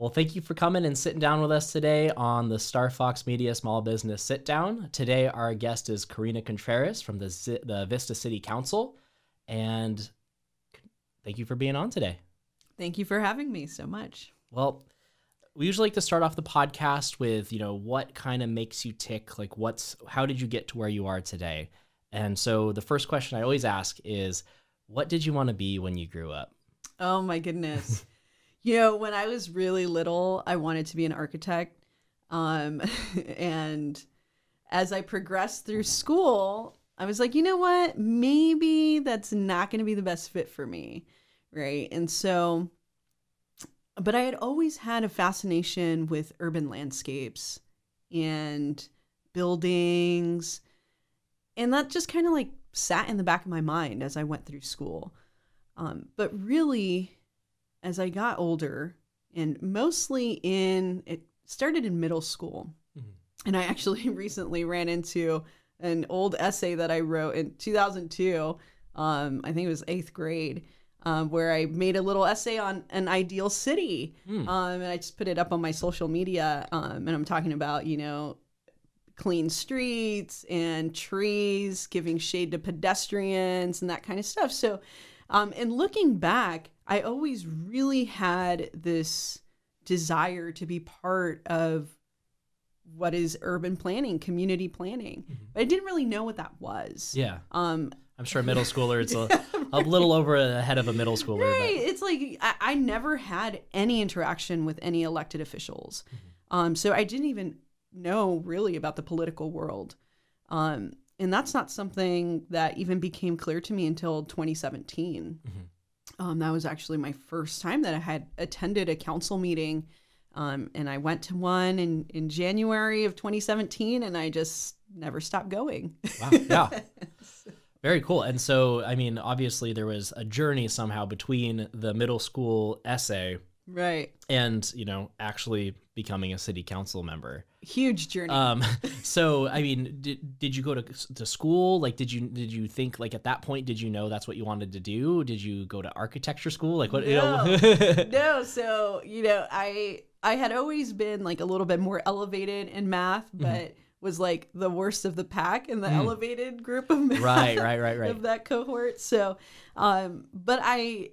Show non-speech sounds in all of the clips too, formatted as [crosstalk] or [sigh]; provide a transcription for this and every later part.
Well, thank you for coming and sitting down with us today on the Star Fox Media Small Business Sit Down. Today, our guest is Corinna Contreras from the, Z- the Vista City Council. And thank you for being on today. Thank you for having me so much. Well, we usually like to start off the podcast with, you know, what kind of makes you tick? Like, what's, how did you get to where you are today? And so the first question I always ask is, what did you want to be when you grew up? Oh my goodness. You know, when I was really little, I wanted to be an architect. Um, [laughs] and as I progressed through school, I was like, you know what? Maybe that's not going to be the best fit for me. Right. And so, but I had always had a fascination with urban landscapes and buildings. And that just kind of like sat in the back of my mind as I went through school. Um, but really, as I got older, and mostly in it started in middle school, mm-hmm. and I actually [laughs] recently ran into an old essay that I wrote in 2002. Um, I think it was eighth grade. Um, where I made a little essay on an ideal city. Mm. Um, and I just put it up on my social media. Um, and I'm talking about, you know, clean streets and trees, giving shade to pedestrians and that kind of stuff. So, um, and looking back, I always really had this desire to be part of what is urban planning, community planning. Mm-hmm. But I didn't really know what that was. Yeah. Um, I'm sure a middle schooler, it's a, [laughs] a little over ahead of a middle schooler. Right. But. It's like I, I, never had any interaction with any elected officials. Mm-hmm. Um, so I didn't even know really about the political world. Um, and that's not something that even became clear to me until 2017. Mm-hmm. Um, that was actually my first time that I had attended a council meeting. Um, and I went to one in, in January of 2017, and I just never stopped going. Wow. Yeah. [laughs] Very cool. And so, I mean, obviously, there was a journey somehow between the middle school essay right and you know actually becoming a city council member huge journey um [laughs] so i mean did, did you go to, to school like did you did you think like at that point did you know that's what you wanted to do did you go to architecture school like what no, you know? [laughs] no so you know i i had always been like a little bit more elevated in math mm-hmm. but mm-hmm. was like the worst of the pack in the mm. elevated group of math [laughs] right right right right of that cohort so um but i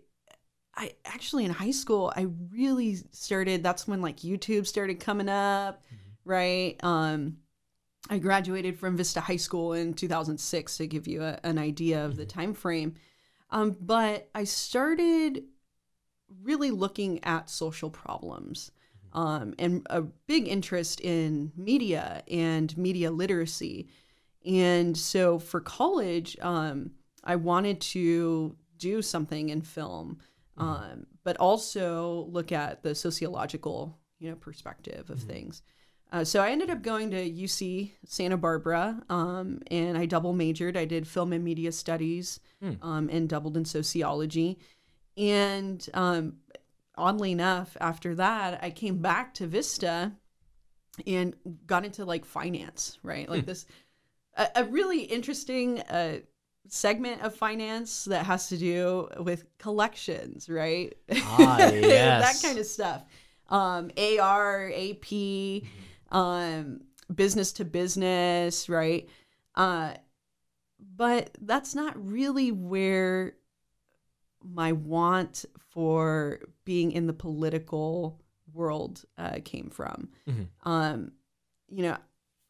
I actually in high school I really started that's when like YouTube started coming up, mm-hmm. right? Um I graduated from Vista High School in 2006 to give you a, an idea of mm-hmm. the time frame. Um, but I started really looking at social problems mm-hmm. um, and a big interest in media and media literacy. And so for college, um, I wanted to do something in film mm-hmm. um, but also look at the sociological you know perspective of mm-hmm. things. Uh, so I ended up going to UC Santa Barbara, um, and I double majored. I did film and media studies, mm. um, and doubled in sociology. And um, oddly enough, after that, I came back to Vista and got into like finance, right? Like mm. this, a, a, really interesting uh, segment of finance that has to do with collections, right? Ah, [laughs] yes. that kind of stuff. Um, AR, AP, mm-hmm. um, business to business, right? Uh, but that's not really where my want for being in the political world uh, came from. Mm-hmm. Um, you know,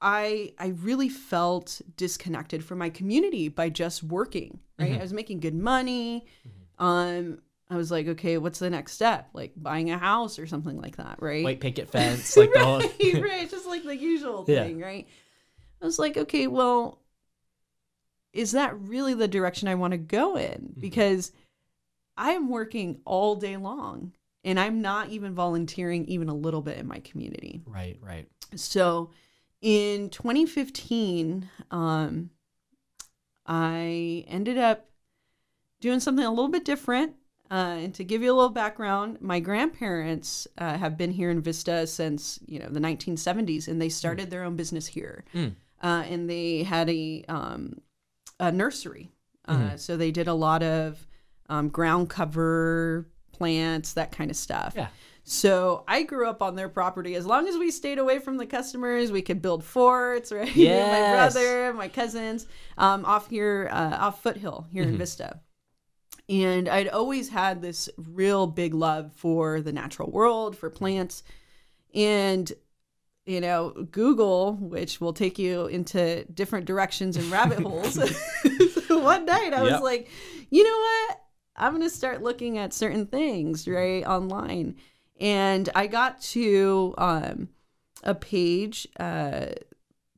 I I really felt disconnected from my community by just working. Right, mm-hmm. I was making good money. Mm-hmm. Um, I was like, okay, what's the next step? Like buying a house or something like that, right? White picket [laughs] fence, like right, the whole... [laughs] right, just like the usual thing, right? I was like, okay, well, is that really the direction I want to go in? Mm-hmm. Because I am working all day long and I'm not even volunteering even a little bit in my community. Right, right. So in 2015, um, I ended up doing something a little bit different. Uh, and to give you a little background, my grandparents uh, have been here in Vista since you know the 1970s, and they started mm. their own business here. Mm. Uh, and they had a, um, a nursery, mm. so they did a lot of um, ground cover plants, that kind of stuff. Yeah. So I grew up on their property. As long as we stayed away from the customers, we could build forts, [laughs] right? And my brother, my cousins, um, off here, uh, off Foothill here in Vista. And I'd always had this real big love for the natural world, for plants. And, you know, Google, which will take you into different directions and rabbit holes. so [laughs] one night I was like, you know what? I'm going to start looking at certain things, right, online. And I got to um, a page uh,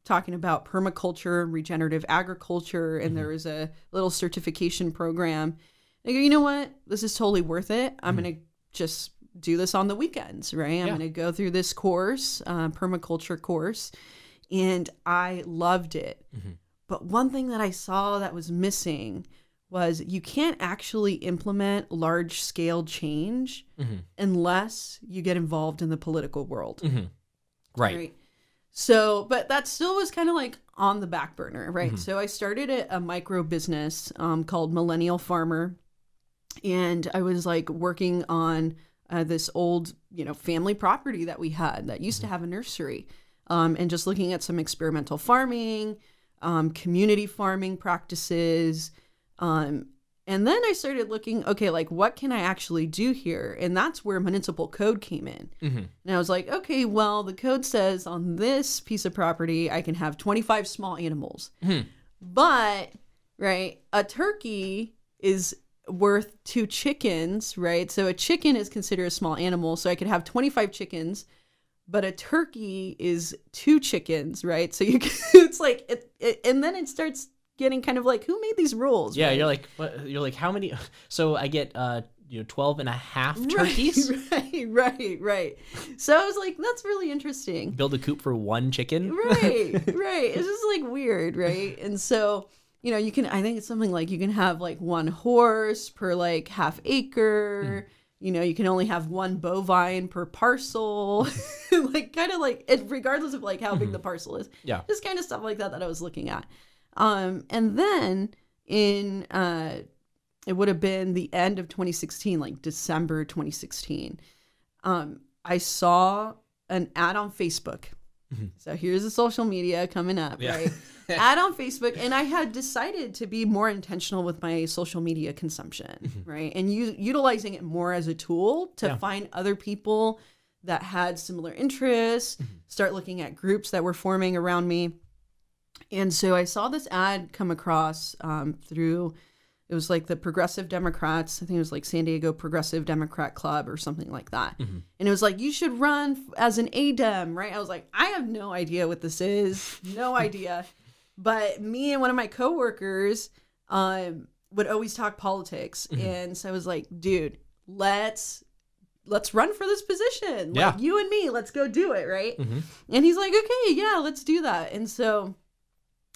talking about permaculture and regenerative agriculture, and there was a little certification program. I go, you know what? This is totally worth it. I'm going to just do this on the weekends, right? I'm Yeah. going to go through this course, uh, permaculture course, and I loved it. But one thing that I saw that was missing was you can't actually implement large scale change Mhm. unless you get involved in the political world. Mhm. Right. So, but that still was kind of like on the back burner, right? So I started a, a micro business um, called Millennial Farmer, and I was like working on uh, this old, you know, family property that we had that used to have a nursery, um, and just looking at some experimental farming, um, community farming practices, um, and then I started looking, okay, like what can I actually do here? And that's where municipal code came in. Mm-hmm. And I was like, okay, well, the code says on this piece of property, I can have 25 small animals. Hmm. But, right, a turkey is worth two chickens, right? So a chicken is considered a small animal. So I could have 25 chickens, but a turkey is two chickens, right? So you can, [laughs] it's like, it, it, and then it starts getting kind of like, who made these rules? Yeah, right? you're like, what? You're like, how many? [laughs] So I get, uh, you know, 12 and a half turkeys. [laughs] Right, right, right. So I was like, that's really interesting. Build a coop for one chicken. right [laughs] right it's just like weird right and so you know you can i think it's something like you can have like one horse per like half acre you know you can only have one bovine per parcel like kind of like it regardless of like how big the parcel is Yeah. just kind of stuff like that that i was looking at um and then in uh it would have been the end of 2016 like december 2016 um i saw an ad on facebook so here's the social media coming up, Yeah. right? [laughs] Ad on Facebook, and I had decided to be more intentional with my social media consumption, right? And u- utilizing it more as a tool to Yeah. find other people that had similar interests, start looking at groups that were forming around me. And so I saw this ad come across um, through, it was like the Progressive Democrats. I think it was like San Diego Progressive Democrat Club or something like that. And it was like, you should run as an ADEM, right? I was like, I have no idea what this is, no [laughs] idea. But me and one of my coworkers um, would always talk politics. And so I was like, dude, let's let's run for this position. Like Yeah. you and me, let's go do it, right? Mhm. And he's like, okay, yeah, let's do that. And so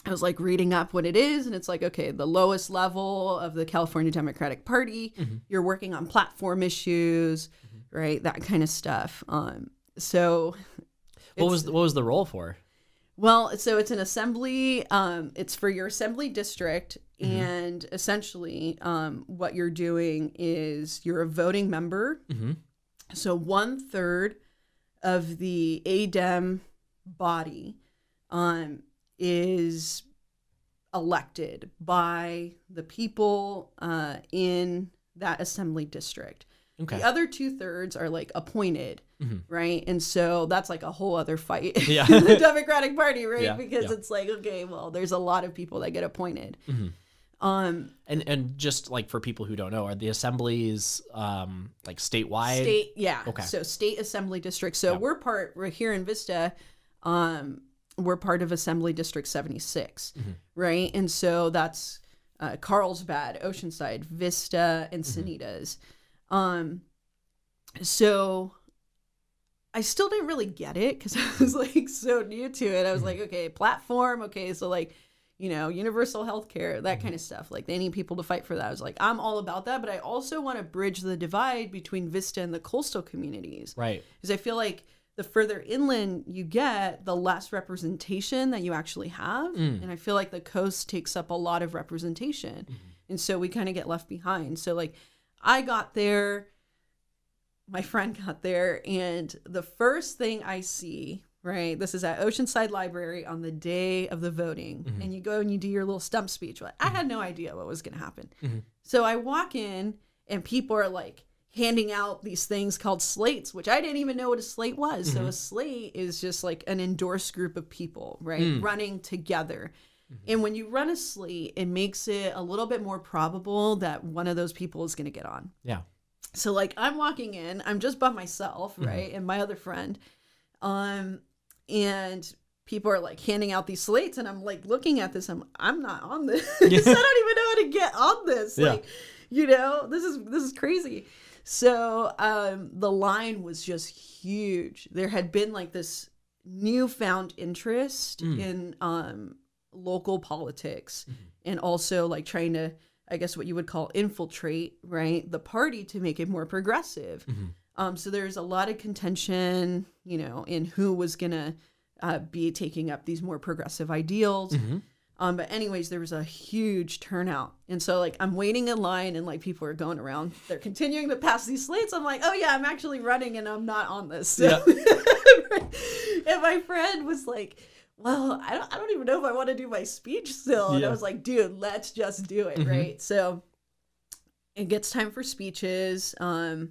I was like reading up what it is, and it's like, okay, the lowest level of the California Democratic Party, you're working on platform issues, right? That kind of stuff. Um, so What was what was the role for? well, so it's an assembly. Um, it's for your assembly district, and essentially, um, what you're doing is you're a voting member. Mhm. So one third of the ADEM body um, is elected by the people uh, in that assembly district. Okay. The other two thirds are like appointed, Mhm. right? And so that's like a whole other fight [laughs] Yeah. in the Democratic Party, right? Yeah, because yeah. it's like, okay, well, there's a lot of people that get appointed. Mhm. Um, And and just like for people who don't know, are the assemblies um like statewide? state, yeah. Okay. So state assembly district. So Yeah. we're part. We're here in Vista. Um, we're part of Assembly District 76, Mhm. right? And so that's uh, Carlsbad, Oceanside, Vista, and Mm-hmm. Encinitas. Um, so I still didn't really get it because [laughs] I was like so new to it. I was like, okay, platform, okay, so like, you know, universal health care, that kind of stuff. Like they need people to fight for that. I was like, I'm all about that, but I also want to bridge the divide between Vista and the coastal communities Right. because I feel like the further inland you get, the less representation that you actually have. Mm. And I feel like the coast takes up a lot of representation. And so we kind of get left behind. So, like, I got there my friend got there, and the first thing I see, right, this is at Oceanside Library on the day of the voting, Mhm. and you go and you do your little stump speech. Well, I had no idea what was going to happen. Mhm. So I walk in, and people are like handing out these things called slates, which I didn't even know what a slate was. So Mhm. a slate is just like an endorsed group of people, right, Mm. running together. Mm-hmm. And when you run a slate, it makes it a little bit more probable that one of those people is going to get on. Yeah. So like I'm walking in, I'm just by myself, Mhm. right? And my other friend. Um and people are like handing out these slates and I'm like looking at this I'm I'm not on this. [laughs] I don't even know how to get on this. Yeah. Like you know, this is this is crazy. So um the line was just huge. There had been like this newfound interest Mm. in um local politics Mhm. and also like trying to I guess what you would call infiltrate, right, the party to make it more progressive. Mhm. Um, so there's a lot of contention, you know, in who was gonna uh, be taking up these more progressive ideals. Mhm. Um, but anyways, there was a huge turnout, and so like I'm waiting in line, and like people are going around, they're continuing to pass these slates. I'm like, oh yeah, I'm actually running, and I'm not on this. So- [laughs] and my friend was like, well, I don't, I don't even know if I want to do my speech still. And Yeah. I was like, dude, let's just do it, Mhm. right? So it gets time for speeches. Um,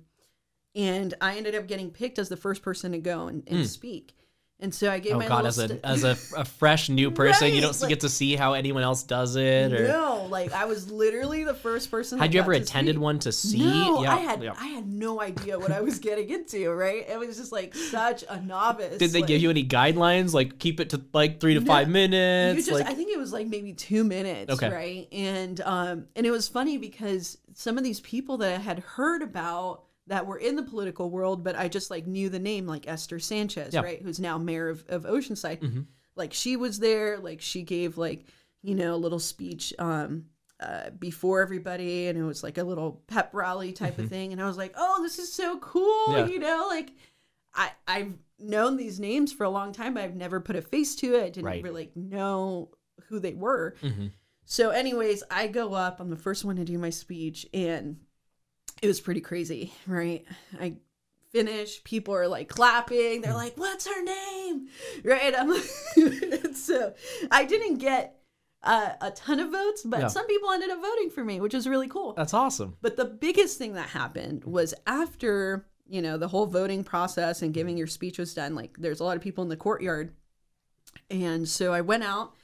and I ended up getting picked as the first person to go and, and Mm. speak. And so I gave Oh my God, as a st- as a, a fresh new [laughs] person, you don't like- get to see how anyone else does it. Or no, like I was literally the first person. had you ever attended speak. one to see? No, yeah, I had yeah. I had no idea what I was getting into. Right, it was just like such a novice. Did they give you any guidelines? Like keep it to like three to No, five You minutes. just, like I think it was like maybe two minutes, Okay. right? And um, and it was funny because some of these people that I had heard about that were in the political world, but I just like knew the name, like Esther Sanchez, Yeah. right, who's now mayor of, of Oceanside. Mhm. Like she was there, like she gave like you know a little speech um uh, before everybody, and it was like a little pep rally type of thing. And I was like, oh, this is so cool, Yeah. you know, like. I, I've known these names for a long time, but I've never put a face to it. I didn't Right. really know who they were. Mhm. So, anyways, I go up. I'm the first one to do my speech, and it was pretty crazy, right? I finish. People are like clapping. They're like, "What's her name?" Right? I'm like, [laughs] so I didn't get uh, a ton of votes, but Yeah. some people ended up voting for me, which is really cool. That's awesome. But the biggest thing that happened was after, you know, the whole voting process and giving your speech was done, like there's a lot of people in the courtyard. And so I went out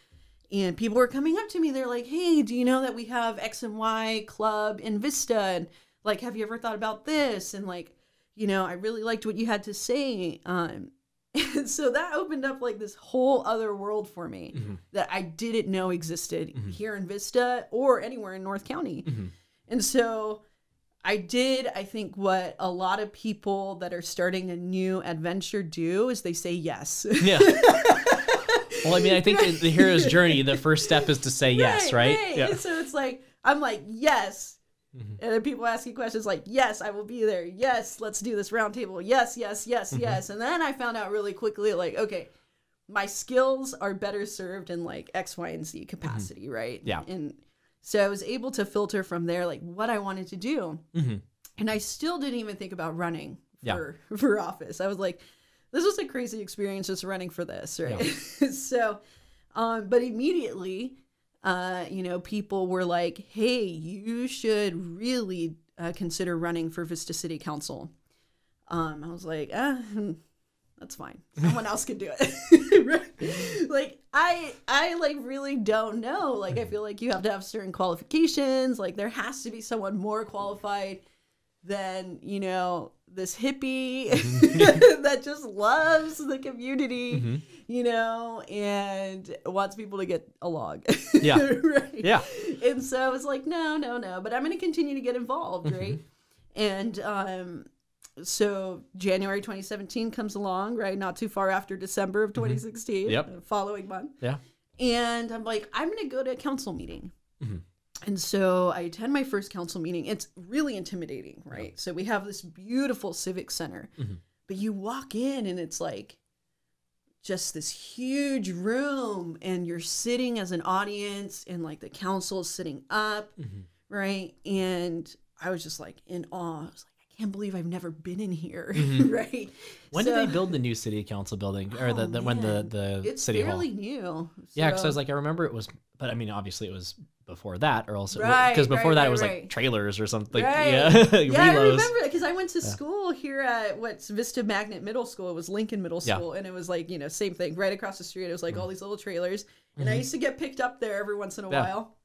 and people were coming up to me. They're like, hey, do you know that we have X and Y club in Vista? And like, have you ever thought about this? And like, you know, I really liked what you had to say. Um, and [laughs] so that opened up like this whole other world for me Mhm. that I didn't know existed Mhm. here in Vista or anywhere in North County. Mhm. And so I did, I think, what a lot of people that are starting a new adventure do is they say yes. Yeah. Well, I mean, I think in [laughs] the hero's journey, the first step is to say yes, right? Yeah. And so it's like, I'm like, yes. Mhm. And then people asking questions like, yes, I will be there. Yes, let's do this roundtable. Yes, yes, yes, Mhm. yes. And then I found out really quickly, like, okay, my skills are better served in like X, Y, and Z capacity, right? Mm-hmm. Yeah. And so I was able to filter from there, like what I wanted to do. Mhm. and I still didn't even think about running Yeah. for [laughs] for office. I was like, this was a crazy experience just running for this, right? [laughs] so, um, but immediately, uh, you know, people were like, hey, you should really uh, consider running for Vista City Council. Um, I was like, ah, hmm, [laughs] that's fine. Someone else can do it. [laughs] right? [laughs] Like I I like really don't know. Like I feel like you have to have certain qualifications. Like there has to be someone more qualified than, you know, this hippie [laughs] that just loves the community, Mhm. you know, and wants people to get along. Yeah. [laughs] right. Yeah. And so it's like, no, no, no, but I'm going to continue to get involved, Mm-hmm. right? And um, so January 2017 comes along, right? Not too far after December of 2016, Mm-hmm. Yep. the following month. Yeah. And I'm like, I'm going to go to a council meeting. And so I attend my first council meeting. It's really intimidating, right? So we have this beautiful civic center, Mhm. but you walk in and it's like just this huge room, and you're sitting as an audience, and like the council is sitting up, Mhm. right? And I was just like in awe. I was like, can't believe I've never been in here, [laughs] Mhm. right? When So- did they build the new city council building, or the, Oh, the when the the It's city hall? It's fairly new. Yeah, because I was like, I remember it was, but I mean, obviously it was before that, or else Right, because before right, that right, it was right. like trailers or something. Right. Yeah, [laughs] yeah, I remember because I went to Yeah. school here at what's Vista Magnet Middle School. It was Lincoln Middle Yeah. School, and it was like you know same thing right across the street. It was like all these little trailers, and I Mhm. used to get picked up there every once in a Yeah. while.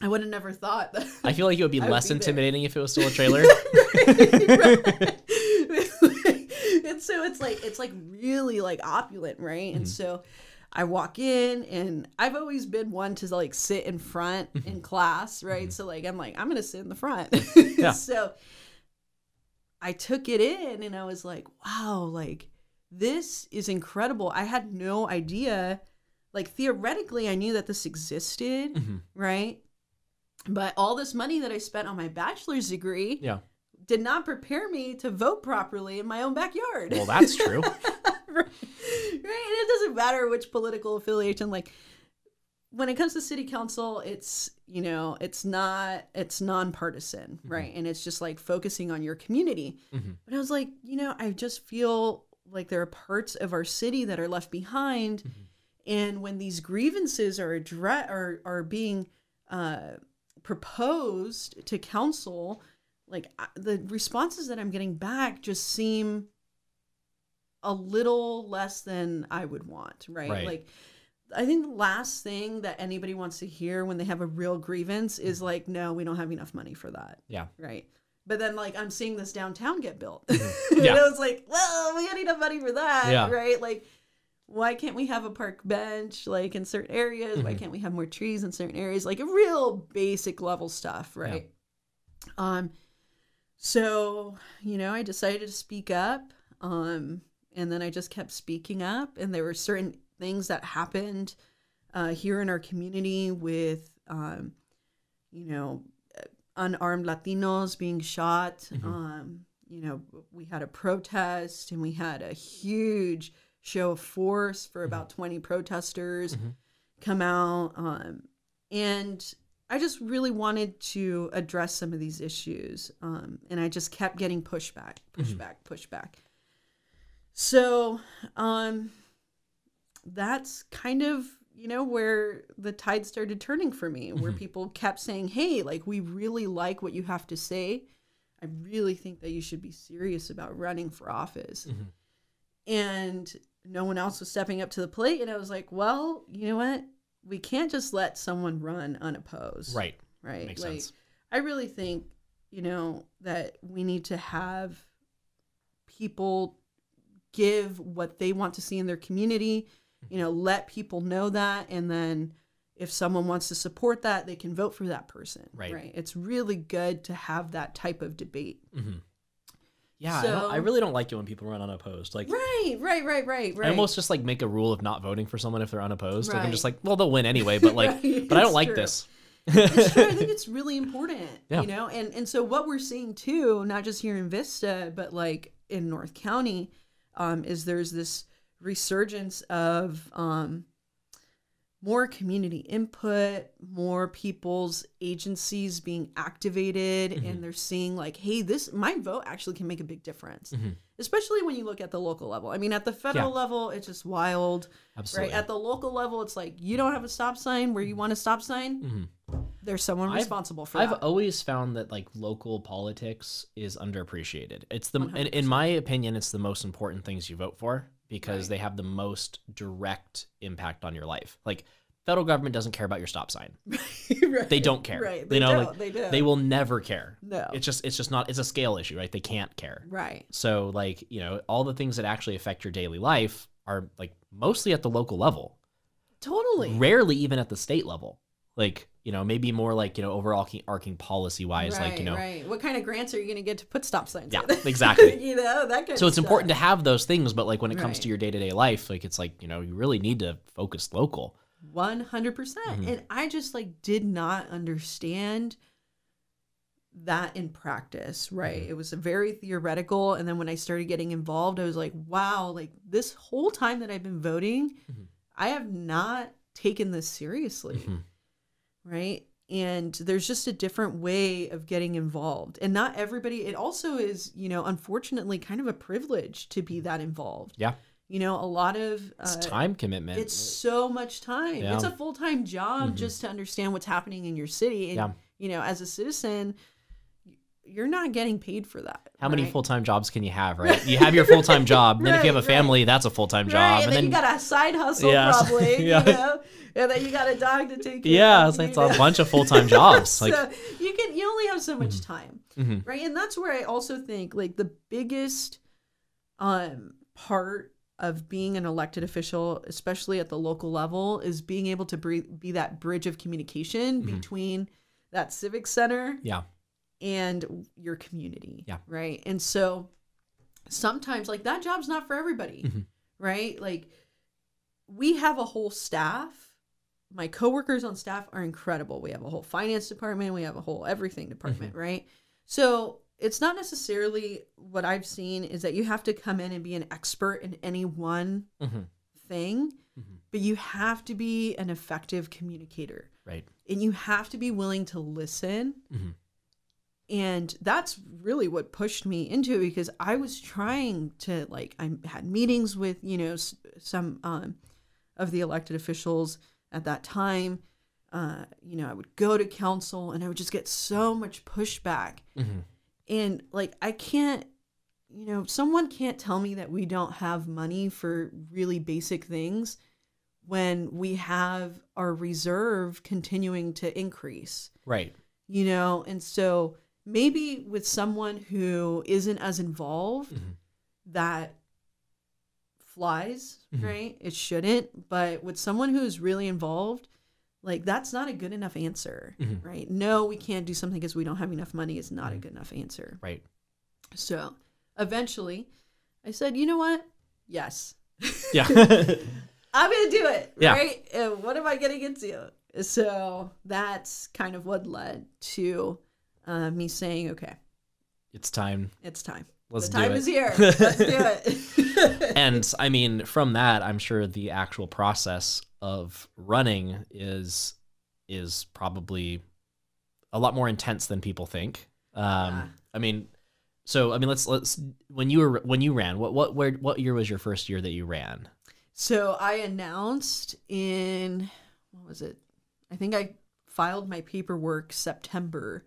I would have never thought that. I feel like it would be [laughs] I would less be there. intimidating if it was still a trailer. [laughs] [laughs] and so it's like it's like really like opulent, right? And Mhm. so I walk in and I've always been one to like sit in front in class, right? Mhm. So like I'm like I'm going to sit in the front. Yeah. so I took it in and I was like, wow, like this is incredible. I had no idea like theoretically I knew that this existed, Mhm. right? But all this money that I spent on my bachelor's degree Yeah. did not prepare me to vote properly in my own backyard. Well, that's true. [laughs] right. And it doesn't matter which political affiliation. Like when it comes to city council, it's you know it's not it's nonpartisan, Mm-hmm. right? And it's just like focusing on your community. Mhm. But I was like, you know, I just feel like there are parts of our city that are left behind, Mm-hmm. and when these grievances are address are are being uh, proposed to council, like the responses that I'm getting back just seem a little less than I would want, right? Right. Like I think the last thing that anybody wants to hear when they have a real grievance is mm-hmm. like, no, we don't have enough money for that. Yeah. Right. But then like I'm seeing this downtown get built. Mm-hmm. [laughs] Yeah. and I was like, well, we got enough money for that. Yeah. Right. Like why can't we have a park bench like in certain areas? Why Mhm. can't we have more trees in certain areas? Like a real basic level stuff, right? Um so, you know, I decided to speak up. Um and then I just kept speaking up and there were certain things that happened uh here in our community with um you know unarmed Latinos being shot. Mhm. Um, you know, we had a protest and we had a huge show of force for about 20 protesters Mhm. come out. Um, and I just really wanted to address some of these issues. Um, and I just kept getting pushback, pushback, pushback. So, um, that's kind of you know where the tide started turning for me where Mhm. people kept saying hey like we really like what you have to say i really think that you should be serious about running for office Mhm. and no one else was stepping up to the plate. And i was like well you know what? We can't just let someone run unopposed. Right. right? Makes like sense. i really think you know that we need to have people give what they want to see in their community you know let people know that. And then if someone wants to support that they can vote for that person. Right. right? it's really good to have that type of debate. Hmm Yeah, I, don't, I really don't like it when people run unopposed. Like, right right right right right I almost just like make a rule of not voting for someone if they're unopposed. Like, I'm just like, well, they'll win anyway, but like, [laughs] Right, but I don't like true. this. it's true. I think [laughs] it's really important, Yeah. you know, and and so what we're seeing too, not just here in Vista, but like in North County, um, is there's this resurgence of um, more community input, more people's agencies being activated, Mhm. and they're seeing like, hey, this my vote actually can make a big difference, Mhm. especially when you look at the local level. I mean, at the federal level, it's just wild, Absolutely. right? At the local level, it's like you don't have a stop sign where you want a stop sign Mhm. there's someone I've- responsible for I've that. always found that like local politics is underappreciated. It's the in, in my opinion, it's the most important things you vote for because Right. they have the most direct impact on your life. Like federal government doesn't care about your stop sign. [laughs] Right, They don't care. Right. You They know, don't. like, they do. They will never care. No. It's just it's just not it's a scale issue, right? They can't care. right. So like, you know, all the things that actually affect your daily life are like mostly at the local level. Totally. Rarely even at the state level. Like, you know, maybe more like, you know, overarching arcing policy wise, like, you know, Right. What kind of grants are you going to get to put stop signs? Yeah, [laughs] exactly. you know that kind so it's important to have those things but like when it comes Right. to your day-to-day life like it's like you know you really need to focus local One hundred percent. Mhm. And I just like did not understand that in practice. Right. Mhm. It was very theoretical, and then when I started getting involved, I was like, wow, like this whole time that I've been voting, Mhm. I have not taken this seriously. Right and there's just a different way of getting involved and not everybody it also is you know unfortunately kind of a privilege to be that involved Yeah. you know a lot of It's uh, time commitment. it's so much time Yeah. it's a full-time job just to understand what's happening in your city and Yeah. you know as a citizen you're not getting paid for that How many full time jobs can you have, right? [laughs] You have your full time job. Then if you have a Right, right. family, that's a full time Right, job. and, then, you got a side hustle Yeah. [laughs] probably, Yeah. you know, and then you got a dog to take care yeah, of. it's like it's a bunch of full time jobs. [laughs] Like, so you can you only have so much time, Mhm. right? And that's where I also think like the biggest um part of being an elected official, especially at the local level, is being able to bre- be that bridge of communication Mm-hmm. between that civic center yeah, and your community. Yeah. Right. And so sometimes like that job's not for everybody. Mhm. Right. Like we have a whole staff. My coworkers on staff are incredible. We have a whole finance department, we have a whole everything department, right? So it's not necessarily what I've seen is that you have to come in and be an expert in any one Mhm. thing, Mhm. but you have to be an effective communicator right. and you have to be willing to listen. Mhm. And that's really what pushed me into it because I was trying to like I had meetings with you know some um, of the elected officials at that time. Uh, you know, I would go to council and I would just get so much pushback, Mhm. and like I can't, you know, someone can't tell me that we don't have money for really basic things when we have our reserve continuing to increase Right. you know and so maybe with someone who isn't as involved Mhm. that flies Mhm. right it shouldn't but with someone who is really involved like that's not a good enough answer Mhm. right no we can't do something because we don't have enough money is Mm-hmm. not a good enough answer Right. so eventually i said you know what yes Yeah. [laughs] [laughs] I'm gonna do it, Yeah. right? And what am I getting into? So that's kind of what led to uh, me saying, "Okay, it's time. it's time. Let's the do time it. is here. [laughs] Let's do it." [laughs] [laughs] and I mean, from that, I'm sure the actual process of running is is probably a lot more intense than people think. Um, Yeah. I mean, so I mean, let's let's when you were when you ran, what what where what year was your first year that you ran? so I announced in what was it? I think I filed my paperwork September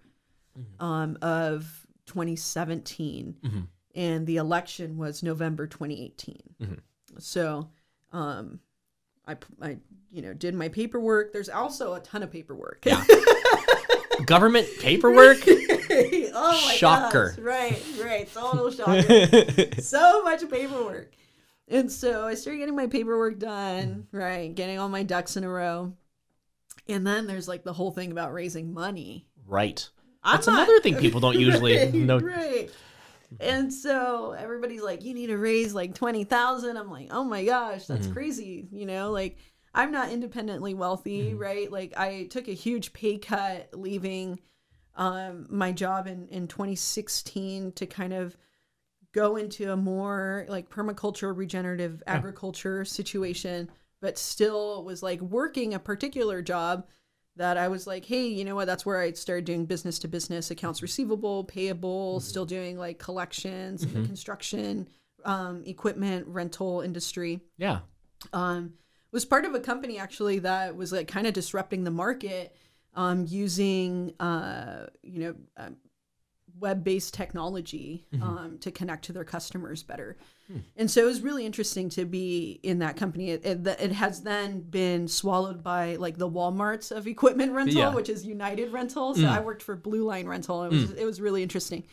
Mm-hmm. um, of 2017, Mhm. and the election was November 2018. Mhm. So, um, I, I, you know, did my paperwork. There's also a ton of paperwork. Yeah. [laughs] Government paperwork. [laughs] oh my Shocker. gosh. Right, right. Total shocker. [laughs] so much paperwork. And so I started getting my paperwork done, right, getting all my ducks in a row. And then there's like the whole thing about raising money. right. I'm That's not- another thing people don't [laughs] usually right, know. Right. And so everybody's like, you need to raise like 20,000. I'm like, oh my gosh, that's Mm-hmm. crazy. You know, like I'm not independently wealthy, Mm-hmm. right? Like I took a huge pay cut leaving um, my job in, in 2016 to kind of go into a more like permaculture, regenerative agriculture situation, but still was like working a particular job that I was like, hey, you know what? That's where I started doing business to business accounts receivable, payable, still doing like collections, in the construction, um, equipment rental industry. Yeah. Um, was part of a company actually that was like kind of disrupting the market um, using, uh, you know, um, web-based technology mm-hmm. um, to connect to their customers better. Hmm. And so it was really interesting to be in that company. It, it, it has then been swallowed by like the WalMarts of equipment rental, Yeah. which is United Rental. So hmm. I worked for Blue Line Rental. It hmm. was it was really interesting.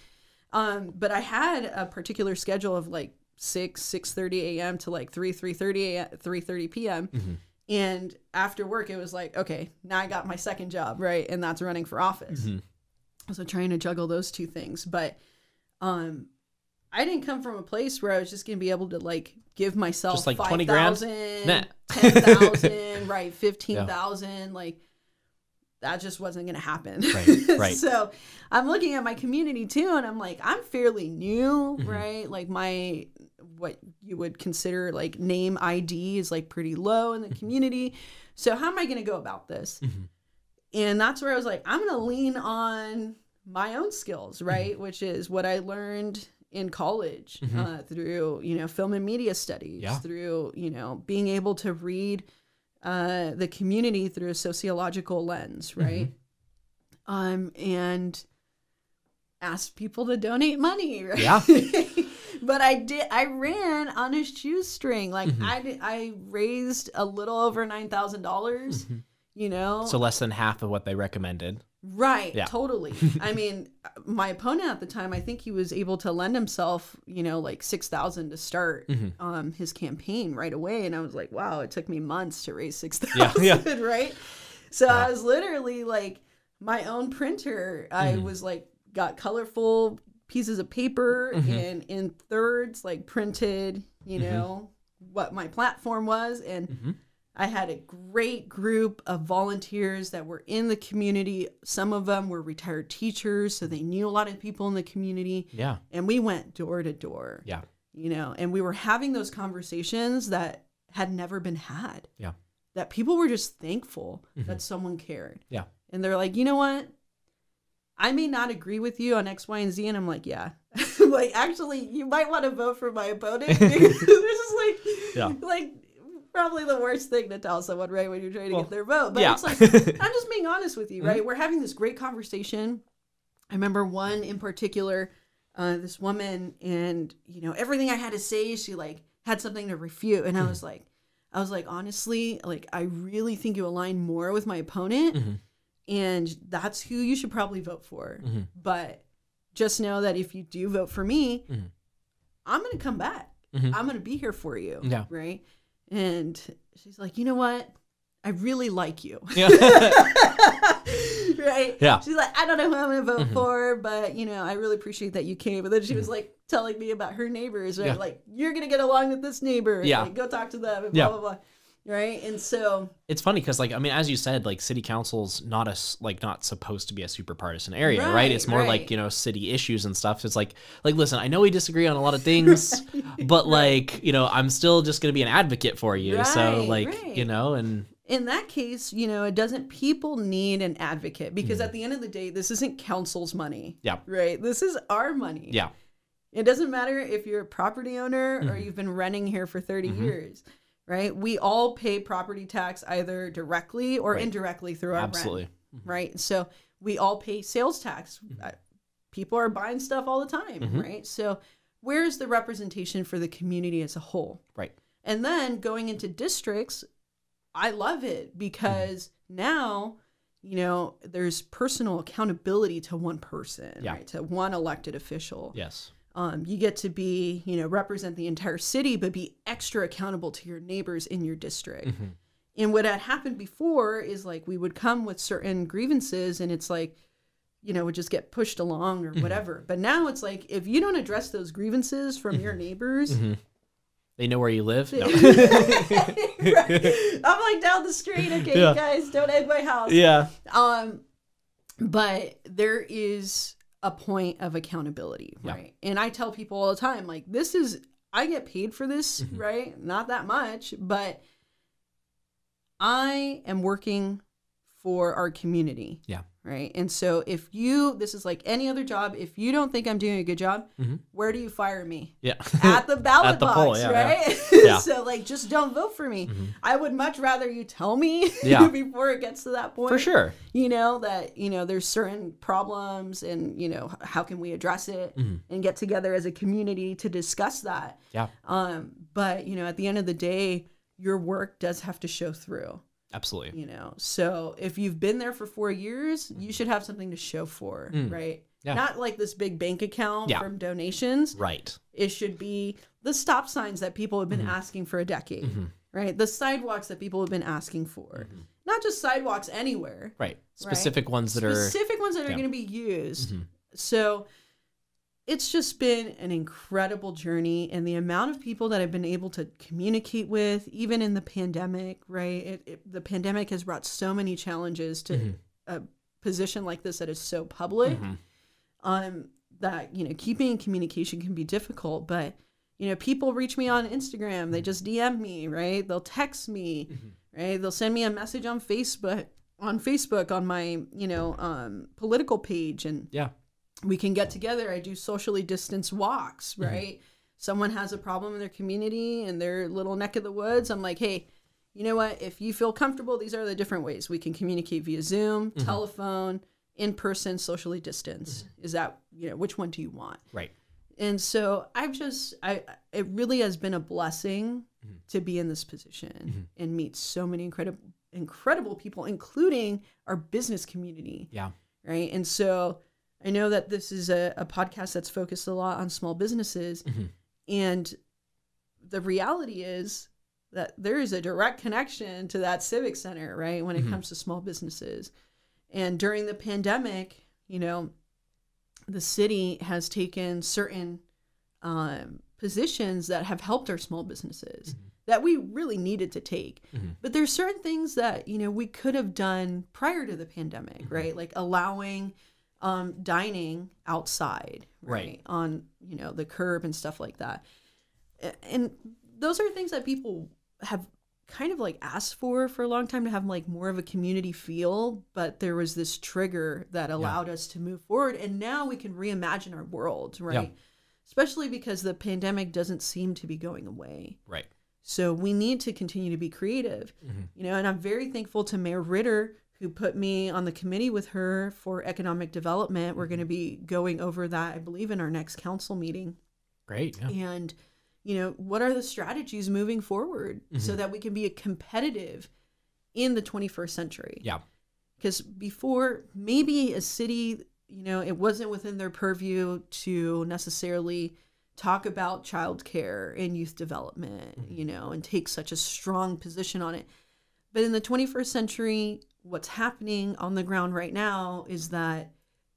Um, but I had a particular schedule of like six six thirty a.m. to like three three thirty a three thirty p.m. Mm-hmm. And after work, it was like, okay, now I got my second job, right? And that's running for office. Mm-hmm. So trying to juggle those two things, but um, I didn't come from a place where I was just gonna be able to like give myself Just like five 20 grand? [laughs] ten thousand, [laughs] right, fifteen thousand, like that just wasn't gonna happen. Right, [laughs] right. so I'm looking at my community too, and I'm like, I'm fairly new, Mm-hmm. right? Like my what you would consider like name ID is like pretty low in the Mm-hmm. community. So how am I gonna go about this? And that's where I was like, I'm gonna lean on my own skills, Mm-hmm. right? Which is what I learned in college uh, through you know film and media studies, Mm-hmm. Yeah. through you know being able to read uh, the community through a sociological lens, Mm-hmm. right? Um, and ask people to donate money, [laughs] right? Yeah. but I did. I ran on a shoestring. Like Mm-hmm. I I raised a little over nine thousand dollars. You know, Mm-hmm. So less than half of what they recommended. Right, Yeah. totally. [laughs] I mean, my opponent at the time, I think he was able to lend himself, you know, like six thousand to start Mm-hmm. um, his campaign right away, and I was like, wow, it took me months to raise six [laughs] Yeah, yeah. [laughs] right? So I was literally like my own printer. I Mm-hmm. was like got colorful pieces of paper Mm-hmm. and in thirds, like printed, you know, what my platform was, and Mm-hmm. I had a great group of volunteers that were in the community. Some of them were retired teachers, so they knew a lot of people in the community. Yeah. And we went door to door, Yeah. you know, and we were having those conversations that had never been had. Yeah. That people were just thankful that mm-hmm. someone cared. Yeah. And they're like, you know what? I may not agree with you on X, Y, and Z. And I'm like, yeah. [laughs] like, actually, you might want to vote for my opponent [laughs] [laughs] this is like, Yeah. like, probably the worst thing to tell someone, right, when you're trying to Well, get their vote. But yeah. it's like, [laughs] I'm just being honest with you, right? We're having this great conversation. I remember one in particular, uh, this woman, and, you know, everything I had to say, she like had something to refute. And I was like, I was like, honestly, like, I really think you align more with my opponent Mm-hmm. and that's who you should probably vote for. But just know that if you do vote for me, Mhm. I'm going to come back. I'm going to be here for you. Yeah. Right. And she's like, you know what? I really like you. Yeah. [laughs] right. Yeah. She's like, I don't know who I'm going to vote mm-hmm. for, but you know, I really appreciate that you came. And then she was mm-hmm. like telling me about her neighbors, right? Yeah. Like, you're going to get along with this neighbor. Yeah. Like, go talk to them and Yeah. blah, blah, blah. Right. And so, it's funny because like i mean as you said like city council's not a like not supposed to be a super partisan area right, Right, it's more like you know city issues and stuff it's like like listen i know we disagree on a lot of [laughs] things but like you know i'm still just gonna be an advocate for you so like right. you know and in that case, you know, it doesn't people need an advocate because at the end of the day, this isn't council's money. Yeah. Right. This is our money. yeah It doesn't matter if you're a property owner Mm-hmm. or you've been renting here for 30 years. Right. We all pay property tax either directly or Right. indirectly through our absolutely rent. Right. So we all pay sales tax. Mm-hmm. Uh, People are buying stuff all the time. Right. So where's the representation for the community as a whole? right And then going into districts, I love it because now, you know, there's personal accountability to one person, Yeah. right? To one elected official. yes Um, you get to be, you know, represent the entire city, but be extra accountable to your neighbors in your district. Mm-hmm. And what had happened before is like we would come with certain grievances and it's like, you know, would just get pushed along or Mm-hmm. whatever. But now it's like if you don't address those grievances from your neighbors, they know where you live no. [laughs] Right. I'm like down the street. Okay, Yeah. you guys, don't egg my house. yeah Um, but there is a point of accountability, Yeah. right? And I tell people all the time, like, this is I get paid for this, Mm-hmm. right? Not that much, but I am working for our community. Yeah. Right. And so if you, this is like any other job, if you don't think I'm doing a good job, Mhm. where do you fire me? yeah [laughs] [laughs] at the ballot At the box, poll, yeah, yeah. right? Yeah. [laughs] so like, just don't vote for me. I would much rather you tell me Yeah. before it gets to that point. for sure You know that you know there's certain problems, and you know how can we address it Mm-hmm. and get together as a community to discuss that. yeah Um, but you know, at the end of the day, your work does have to show through. Absolutely You know, so if you've been there for four years, you should have something to show for, right? Mm. Yeah. Not like this big bank account Yeah. from donations right it should be the stop signs that people have been Mm-hmm. asking for a decade, right? The sidewalks that people have been asking for. Not just sidewalks anywhere, right specific ones that are specific ones that are going to be used. Mhm. So it's just been an incredible journey, and the amount of people that I've been able to communicate with, even in the pandemic, right? It, it, the pandemic has brought so many challenges to Mm-hmm. a position like this that is so public Mhm. um, that you know keeping communication can be difficult but you know people reach me on instagram they just dm me right they'll text me right they'll send me a message on facebook on Facebook on my, you know, um, political page and Yeah. We can get together. I do socially distanced walks, Mm-hmm. right? Someone has a problem in their community in their little neck of the woods. I'm like, hey, you know what? If you feel comfortable, these are the different ways we can communicate via Zoom, Mm-hmm. telephone, in person, socially distance. Is that, you know, which one do you want? Right. And so I've just, I, it really has been a blessing Mm-hmm. to be in this position and meet so many incredible, incredible people, including our business community Yeah. right? And so I know that this is a, a podcast that's focused a lot on small businesses. Mhm. And the reality is that there is a direct connection to that civic center, right? When it Mhm. comes to small businesses. And during the pandemic, you know, the city has taken certain um, positions that have helped our small businesses that we really needed to take. Mhm. But there's certain things that, you know, we could have done prior to the pandemic, right? Like allowing um, dining outside, right? Right. On, you know, the curb and stuff like that. And those are things that people have kind of like asked for for a long time to have like more of a community feel but there was this trigger that allowed us to move forward and now we can reimagine our world right especially because the pandemic doesn't seem to be going away Right. so we need to continue to be creative Mhm. you know and i'm very thankful to mayor ritter who put me on the committee with her for economic development we're going to be going over that i believe in our next council meeting Great. Yeah. and you know what are the strategies moving forward so Mhm. that we can be competitive in the 21st century Yeah. because before maybe a city you know it wasn't within their purview to necessarily talk about childcare and youth development Mm-hmm. you know and take such a strong position on it but in the 21st century what's happening on the ground right now is that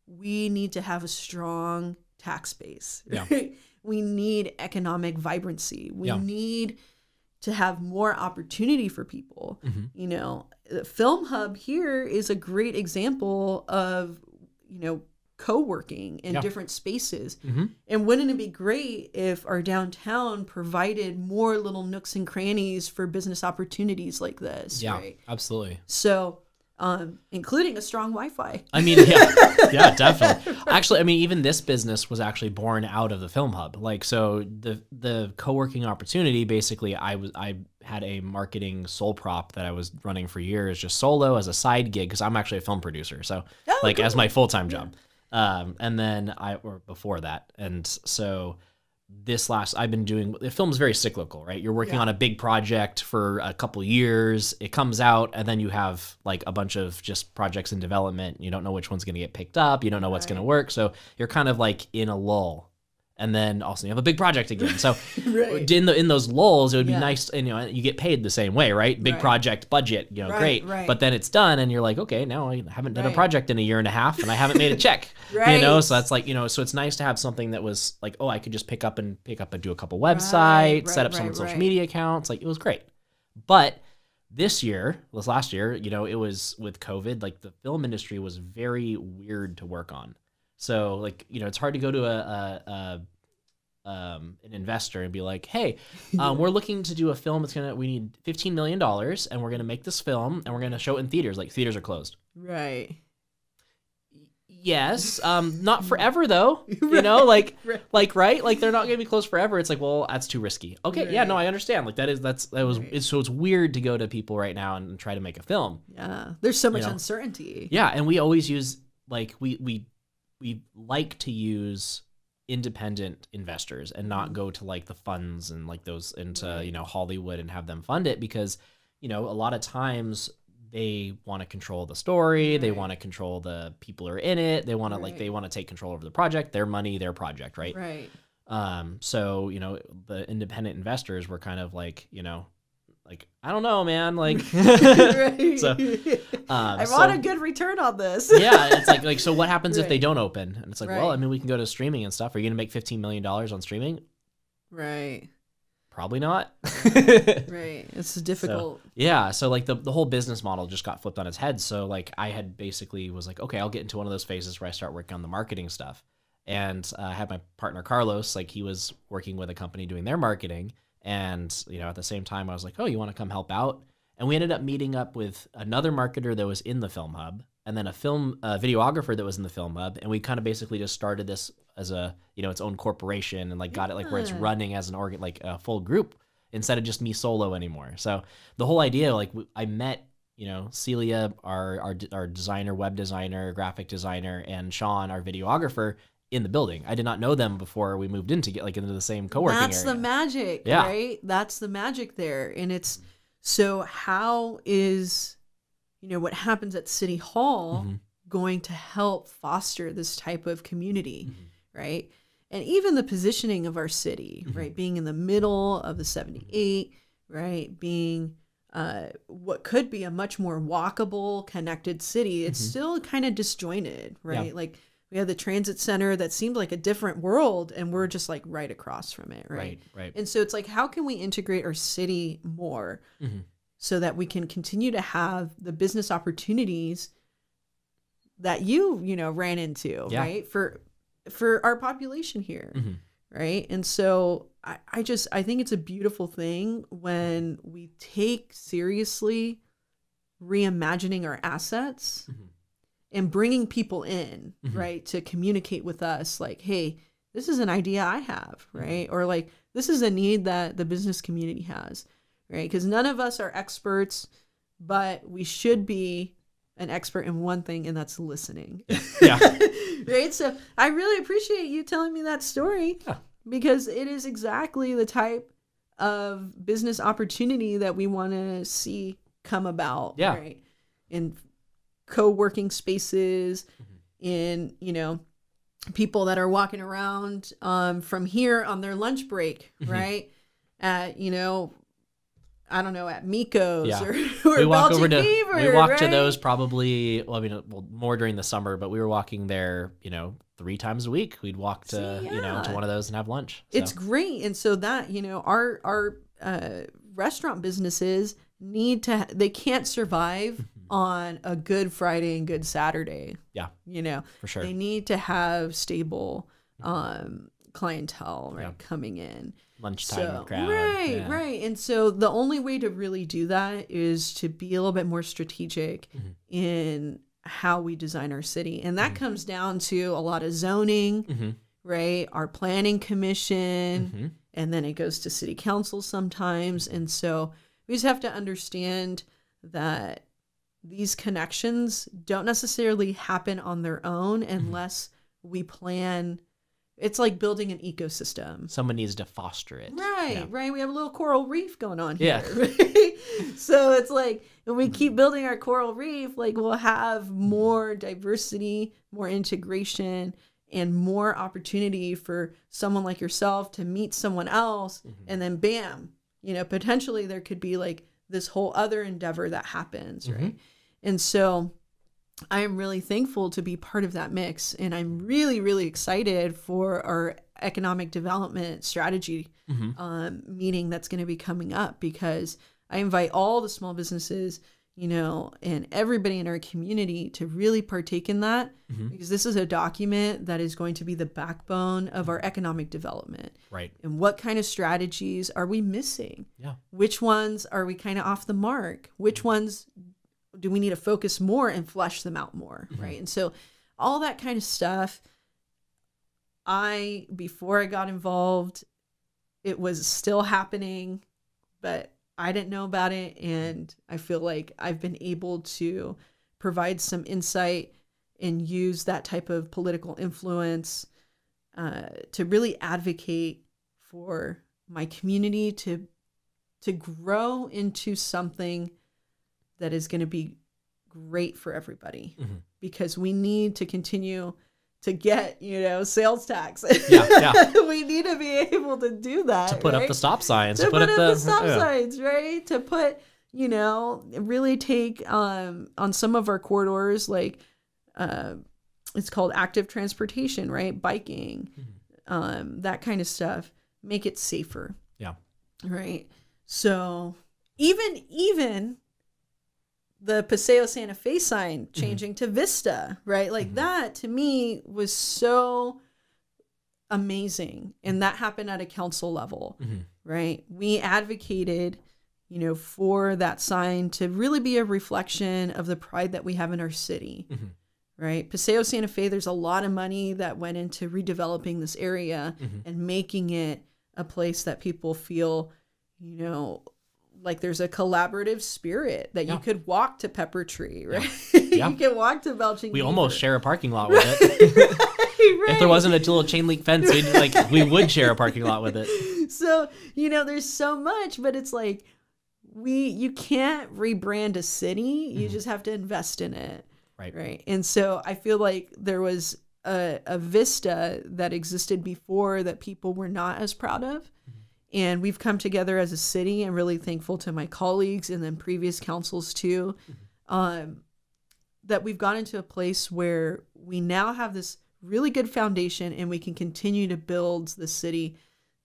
we need to have a strong tax base Yeah. [laughs] we need economic vibrancy we Yeah. need to have more opportunity for people Mhm. you know the film hub here is a great example of you know co-working in Yeah. different spaces hmm and wouldn't it be great if our downtown provided more little nooks and crannies for business opportunities like this Yeah. right Absolutely. so um including a strong wi-fi I mean, yeah, yeah, definitely. [laughs] Actually, I mean, even this business was actually born out of the film hub. Like, so the the co working opportunity, basically, I was I had a marketing sole prop that I was running for years, just solo as a side gig because I'm actually a film producer. So, Oh, like, as my full time job. Um, and then I or before that, and so this last I've been doing the film's very cyclical, right? You're working Yeah. on a big project for a couple years, it comes out, and then you have like a bunch of just projects in development. You don't know which one's gonna get picked up, you don't know what's gonna work. So you're kind of like in a lull. And then also you have a big project again. So [laughs] right in the in those lulls, it would be Yeah. nice, and you know, you get paid the same way, right? Big Right. project budget, you know, Right, great. right. But then it's done, and you're like, okay, now I haven't done a project in a year and a half, and I haven't made a [laughs] check, you know. So that's like, you know, so it's nice to have something that was like, oh, I could just pick up and pick up and do a couple websites, Right, set up right, some right, social media accounts, like it was great. But this year, this last year, you know, it was with COVID, like the film industry was very weird to work on. So like, you know, it's hard to go to a, a, a um, an investor and be like, "Hey, [laughs] um, we're looking to do a film. It's gonna we need fifteen million dollars, and we're gonna make this film, and we're gonna show it in theaters. Like theaters are closed. right Yes, um, not [laughs] forever though. You know, like Right. like right, like they're not gonna be closed forever. It's like, well, that's too risky. Okay, yeah, no, I understand. Like that is that's that was Right. it's, so it's weird to go to people right now and try to make a film. yeah there's so much know. uncertainty Yeah, and we always use like we we we like to use independent investors and not go to like the funds and like those into Right. you know Hollywood and have them fund it because you know a lot of times they want to control the story, they want to control the people who are in it, they want to like they want to take control over the project, their money, their project, right? right Um so, you know, the independent investors were kind of like, you know, like I don't know, man, [laughs] like right. so, um, I so- want a good return on this. yeah, it's like like so. What happens if they don't open? And it's like, well, I mean, we can go to streaming and stuff. Are you gonna make fifteen million dollars on streaming? right, Probably not. [laughs] right. It's difficult. yeah, so like the the whole business model just got flipped on its head. So like I had basically was like, okay, I'll get into one of those phases where I start working on the marketing stuff, and uh, I had my partner Carlos, like he was working with a company doing their marketing, and you know at the same time I was like, oh, you want to come help out? And we ended up meeting up with another marketer that was in the Film Hub, and then a film uh, videographer that was in the Film Hub, and we kind of basically just started this as a you know its own corporation and like got it like where it's running as an organ like a full group instead of just me solo anymore. So the whole idea, like I met you know Celia, our our our designer, web designer, graphic designer, and Sean, our videographer, in the building. I did not know them before we moved in to get like into the same co-working That's area. the magic, Yeah. right? That's the magic there. And it's so how is you know what happens at City Hall Mhm. going to help foster this type of community, Mm-hmm. right? And even the positioning of our city, Mm-hmm. right? Being in the middle of the 78, right? Being uh, what could be a much more walkable, connected city, it's still kind of disjointed, Mm-hmm. Yeah. right? Like we have the transit center that seemed like a different world, and we're just like right across from it, right? right, right. And so it's like, how can we integrate our city more Mhm. so that we can continue to have the business opportunities that you, you know, ran into, Yeah. right? For for our population here. Mhm. Right. And so I, I just I think it's a beautiful thing when we take seriously reimagining our assets Mhm. And bringing people in, Mhm. right, to communicate with us like, hey, this is an idea I have, Mm-hmm. right? Or like, this is a need that the business community has, right? Because none of us are experts, but we should be an expert in one thing, and that's listening. [laughs] Yeah. [laughs] right. So I really appreciate you telling me that story Yeah. because it is exactly the type of business opportunity that we want to see come about. Yeah. Right. In co-working spaces, Mm-hmm. in you know, people that are walking around um, from here on their lunch break, Mhm. right? At you know. I don't know at Miko's Yeah. or, or we walk Belgian over to Beaver, we walk to those probably well I mean well more during the summer but we were walking there you know three times a week we'd walk to See, you know to one of those and have lunch It's great, and so that you know, our our uh, restaurant businesses need to. They can't survive [laughs] on a good Friday and good Saturday. Yeah. you know, for sure they need to have stable um, clientele right Yeah. coming in. lunchtime So crowd right, yeah. right, and so the only way to really do that is to be a little bit more strategic Mhm. in how we design our city, and that comes down to a lot of zoning Mhm. right? Our planning commission, Mhm. and then it goes to city council sometimes. And so we just have to understand that these connections don't necessarily happen on their own unless we plan. It's like building an ecosystem. someone needs to foster it Right, Yeah. right. We have a little coral reef going on Yeah. here. right? [laughs] so it's like when we keep building our coral reef, like we'll have more diversity, more integration, and more opportunity for someone like yourself to meet someone else. Mm-hmm. And then bam, you know, potentially there could be like this whole other endeavor that happens, Mm-hmm. right? And so I am really thankful to be part of that mix. And I'm really, really excited for our economic development strategy Mhm. um, meeting that's going to be coming up because I invite all the small businesses, you know, and everybody in our community to really partake in that Mhm. because this is a document that is going to be the backbone of our mm-hmm. economic development. right And what kind of strategies are we missing? yeah Which ones are we kind of off the mark? Which mm-hmm. ones do we need to focus more and flesh them out more? Mm-hmm. Right. And so all that kind of stuff, I, before I got involved, it was still happening, but I didn't know about it. And I feel like I've been able to provide some insight and use that type of political influence uh, to really advocate for my community to to grow into something that is going to be great for everybody Mhm. because we need to continue to get you know sales tax Yeah, [laughs] yeah. we need to be able to do that to put up the stop signs to, put, up the, stop yeah. signs, right? To put, you know, really take um on some of our corridors, like uh, it's called active transportation, right? Biking, um, that kind of stuff. Make it safer, yeah right? So even even the Paseo Santa Fe sign changing to Vista, right? Like that to me was so amazing, and that happened at a council level Mhm. right? We advocated you know, for that sign to really be a reflection of the pride that we have in our city. Mhm. Right? Paseo Santa Fe, there's a lot of money that went into redeveloping this area Mhm. and making it a place that people feel, you know, like there's a collaborative spirit that Yeah. you could walk to Pepper Tree, right? [laughs] Yeah. you can walk to Belching. We almost share a parking lot with it. [laughs] right. if there wasn't a little chain link fence, we'd like we would share a parking lot with it. [laughs] so you know there's so much but it's like we you can't rebrand a city you just have to invest in it Mm-hmm. Right. right and so i feel like there was a, a vista that existed before that people were not as proud of Mm-hmm. And we've come together as a city and really thankful to my colleagues and then previous councils too Mm-hmm. um, that we've gone into a place where we now have this really good foundation and we can continue to build the city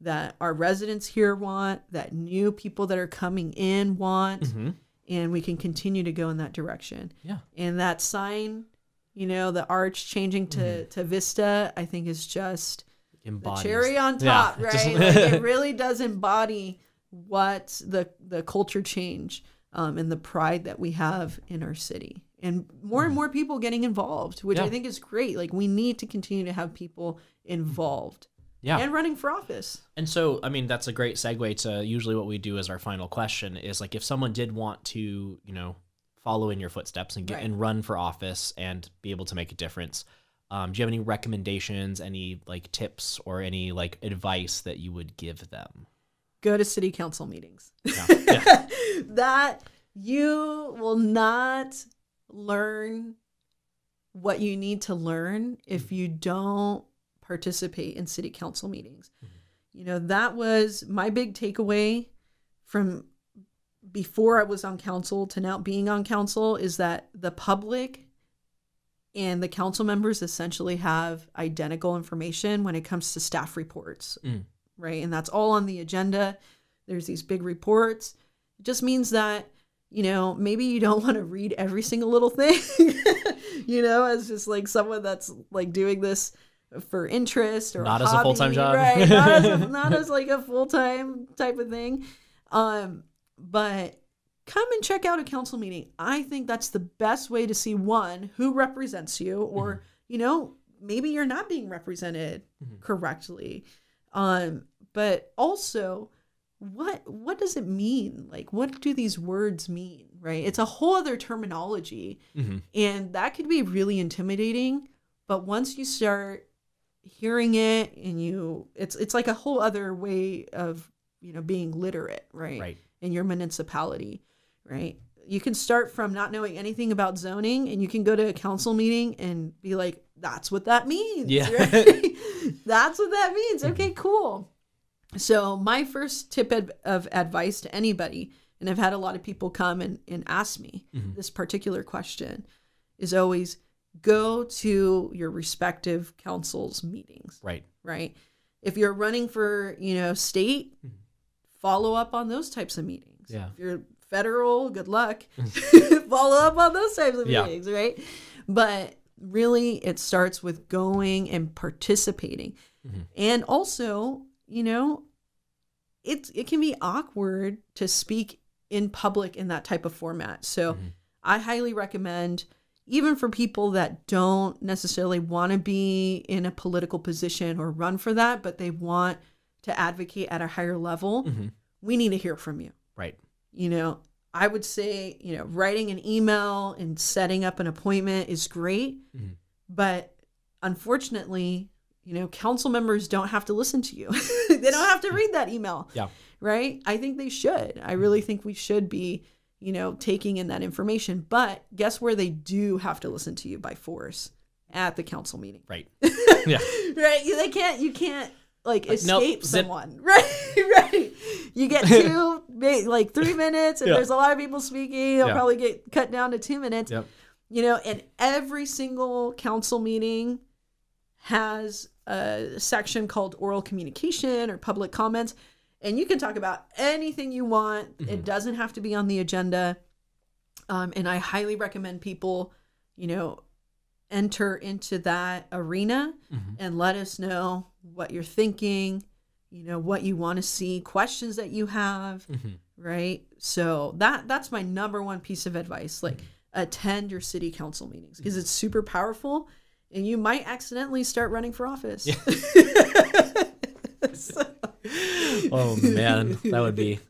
that our residents here want, that new people that are coming in want, hmm and we can continue to go in that direction. Yeah. And that sign, you know, the arch changing to, to Vista, I think is just the cherry on top, it right? just- like it [laughs] really does embody what the the culture change um, and the pride that we have in our city, and more and more people getting involved, which I Mm-hmm. Think is great. Like we need to continue to have people involved Yeah. and running for office. And so, I mean, that's a great segue to usually what we do as our final question is like if someone did want to, you know, follow in your footsteps and get Right. and run for office and be able to make a difference. Um, do you have any recommendations, any like tips or any like advice that you would give them? Go to city council meetings. Yeah. [laughs] yeah. that you will not learn what you need to learn if you don't participate in city council meetings. You know, that was my big takeaway from before I was on council to now being on council is that the public and the council members essentially have identical information when it comes to staff reports. Mm. Right? And that's all on the agenda. There's these big reports. It just means that you know, maybe you don't [laughs] want to read every single little thing, [laughs] you know, as just like someone that's like doing this for interest or Not as a hobby, full-time job. right? Not as, a, [laughs] not as like a full time type of thing. Um, but come and check out a council meeting. I think that's the best way to see one who represents you, or you know, maybe you're not being represented Mhm. correctly. Um, but also what what does it mean? Like what do these words mean? Right? It's a whole other terminology hmm and that could be really intimidating, but once you start hearing it and you it's it's like a whole other way of, you know, being literate, right? Right. in your municipality, right? You can start from not knowing anything about zoning and you can go to a council meeting and be like, that's what that means. Yeah. right? [laughs] that's what that means. Okay, cool. So, my first tip ad- of advice to anybody, and I've had a lot of people come and, and ask me Mhm. this particular question, is always go to your respective council's meetings Right. right? If you're running for, you know, state, Mhm. follow up on those types of meetings. Yeah. If you're federal, good luck. [laughs] [laughs] follow up on those types of Yeah. meetings, right? But really it starts with going and participating. Mhm. And also, you know, it it can be awkward to speak in public in that type of format. So Mhm. I highly recommend, even for people that don't necessarily want to be in a political position or run for that, but they want to advocate at a higher level, Mhm. we need to hear from you. Right. You know, I would say, you know, writing an email and setting up an appointment is great, Mhm. but unfortunately, you know, council members don't have to listen to you. [laughs] they don't have to read that email Yeah. right? I think they should. I really think we should be, you know, taking in that information. But guess where they do have to listen to you by force? At the council meeting. Right. [laughs] Yeah. right? They can't you can't like Like, nope, escape zip. someone. [laughs] Right, right. You get [laughs] two, like three minutes, and Yeah. there's a lot of people speaking. Yeah. probably get cut down to two minutes. Yep. You know, and every single council meeting has a section called oral communication or public comments. And you can talk about anything you want. Mm-hmm. It doesn't have to be on the agenda. Um, and I highly recommend people, you know, enter into that arena Mhm. and let us know what you're thinking, you know, what you want to see, questions that you have, Mhm. right? So that that's my number one piece of advice. Like attend your city council meetings because it's super powerful and you might accidentally start running for office. [laughs] Oh man, that would be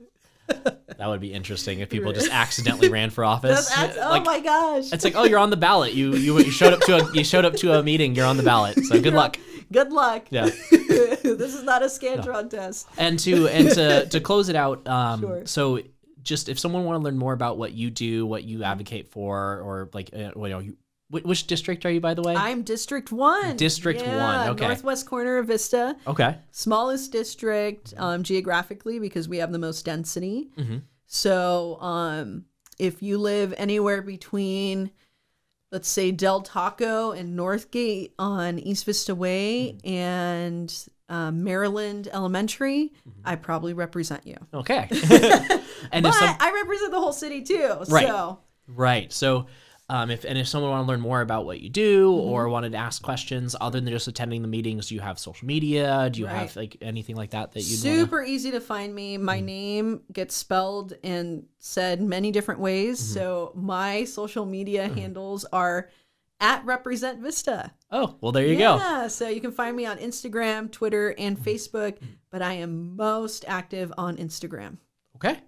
that would be interesting if people just accidentally ran for [laughs] office. That's- oh Like, my gosh. It's like, oh, you're on the ballot. You you you showed up to a you showed up to a meeting. You're on the ballot. So good luck. Good luck. Yeah. [laughs] this is not a Scantron test. And to and to to close it out, um, Sure. so just if someone want to learn more about what you do, what you advocate for, or like, uh, what, you know, you, which, district are you, by the way? I'm District 1. District one, okay. Northwest corner of Vista. okay. smallest district um, geographically because we have the most density. Mhm. So um, if you live anywhere between, let's say, Del Taco and Northgate on East Vista Way and um, Maryland Elementary, I probably represent you. Okay. [laughs] and But some, I represent the whole city too. Right. So Right. So, um, if and if someone want to learn more about what you do Mm-hmm. or wanted to ask questions other than just attending the meetings, do you have social media? Do you Right. have like anything like that that you super easy to find me. My Mm-hmm. name gets spelled and said many different ways. Mm-hmm. So my social media handles are at Represent Vista. Oh, well, there you go. Mm-hmm. Yeah, so you can find me on Instagram, Twitter, and Facebook, but I am most active on Instagram. Okay.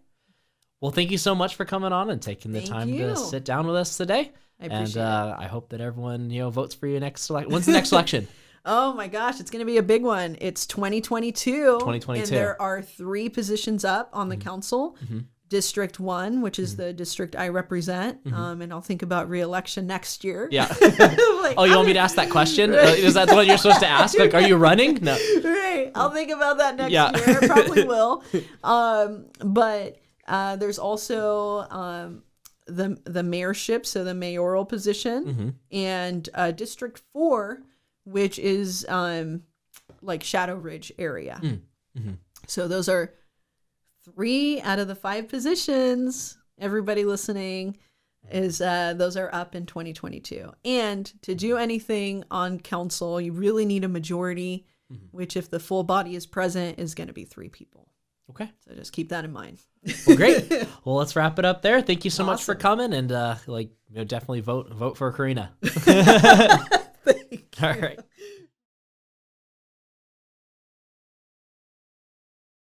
Well, thank you so much for coming on and taking the Thank time you. to sit down with us today. I appreciate it. and uh, I hope that everyone you know votes for you next select. When's the next election? [laughs] [laughs] Oh my gosh, it's going to be a big one. It's 2022. 2022. And there are three positions up on the council. District 1, which is the district I represent. Um, and I'll think about reelection next year. Yeah. [laughs] Like, oh, you want me to ask that question? Is that the one you're supposed to ask? Like, are you running? No. right. I'll think about that next Yeah. year. I probably will. Um, but uh, there's also um, the the mayorship, so the mayoral position, Mm-hmm. and uh, District Four, which is um, like Shadow Ridge area. Mm. Mm-hmm. So those are three out of the five positions. Everybody listening is uh, those are up in 2022. And to do anything on council, you really need a majority, Mm-hmm. which if the full body is present, is going to be three people. Okay. So just keep that in mind. Well, great. [laughs] well, let's wrap it up there. Thank you so much for coming, and uh, like, you know, definitely vote vote for Corinna. [laughs] [laughs] All right.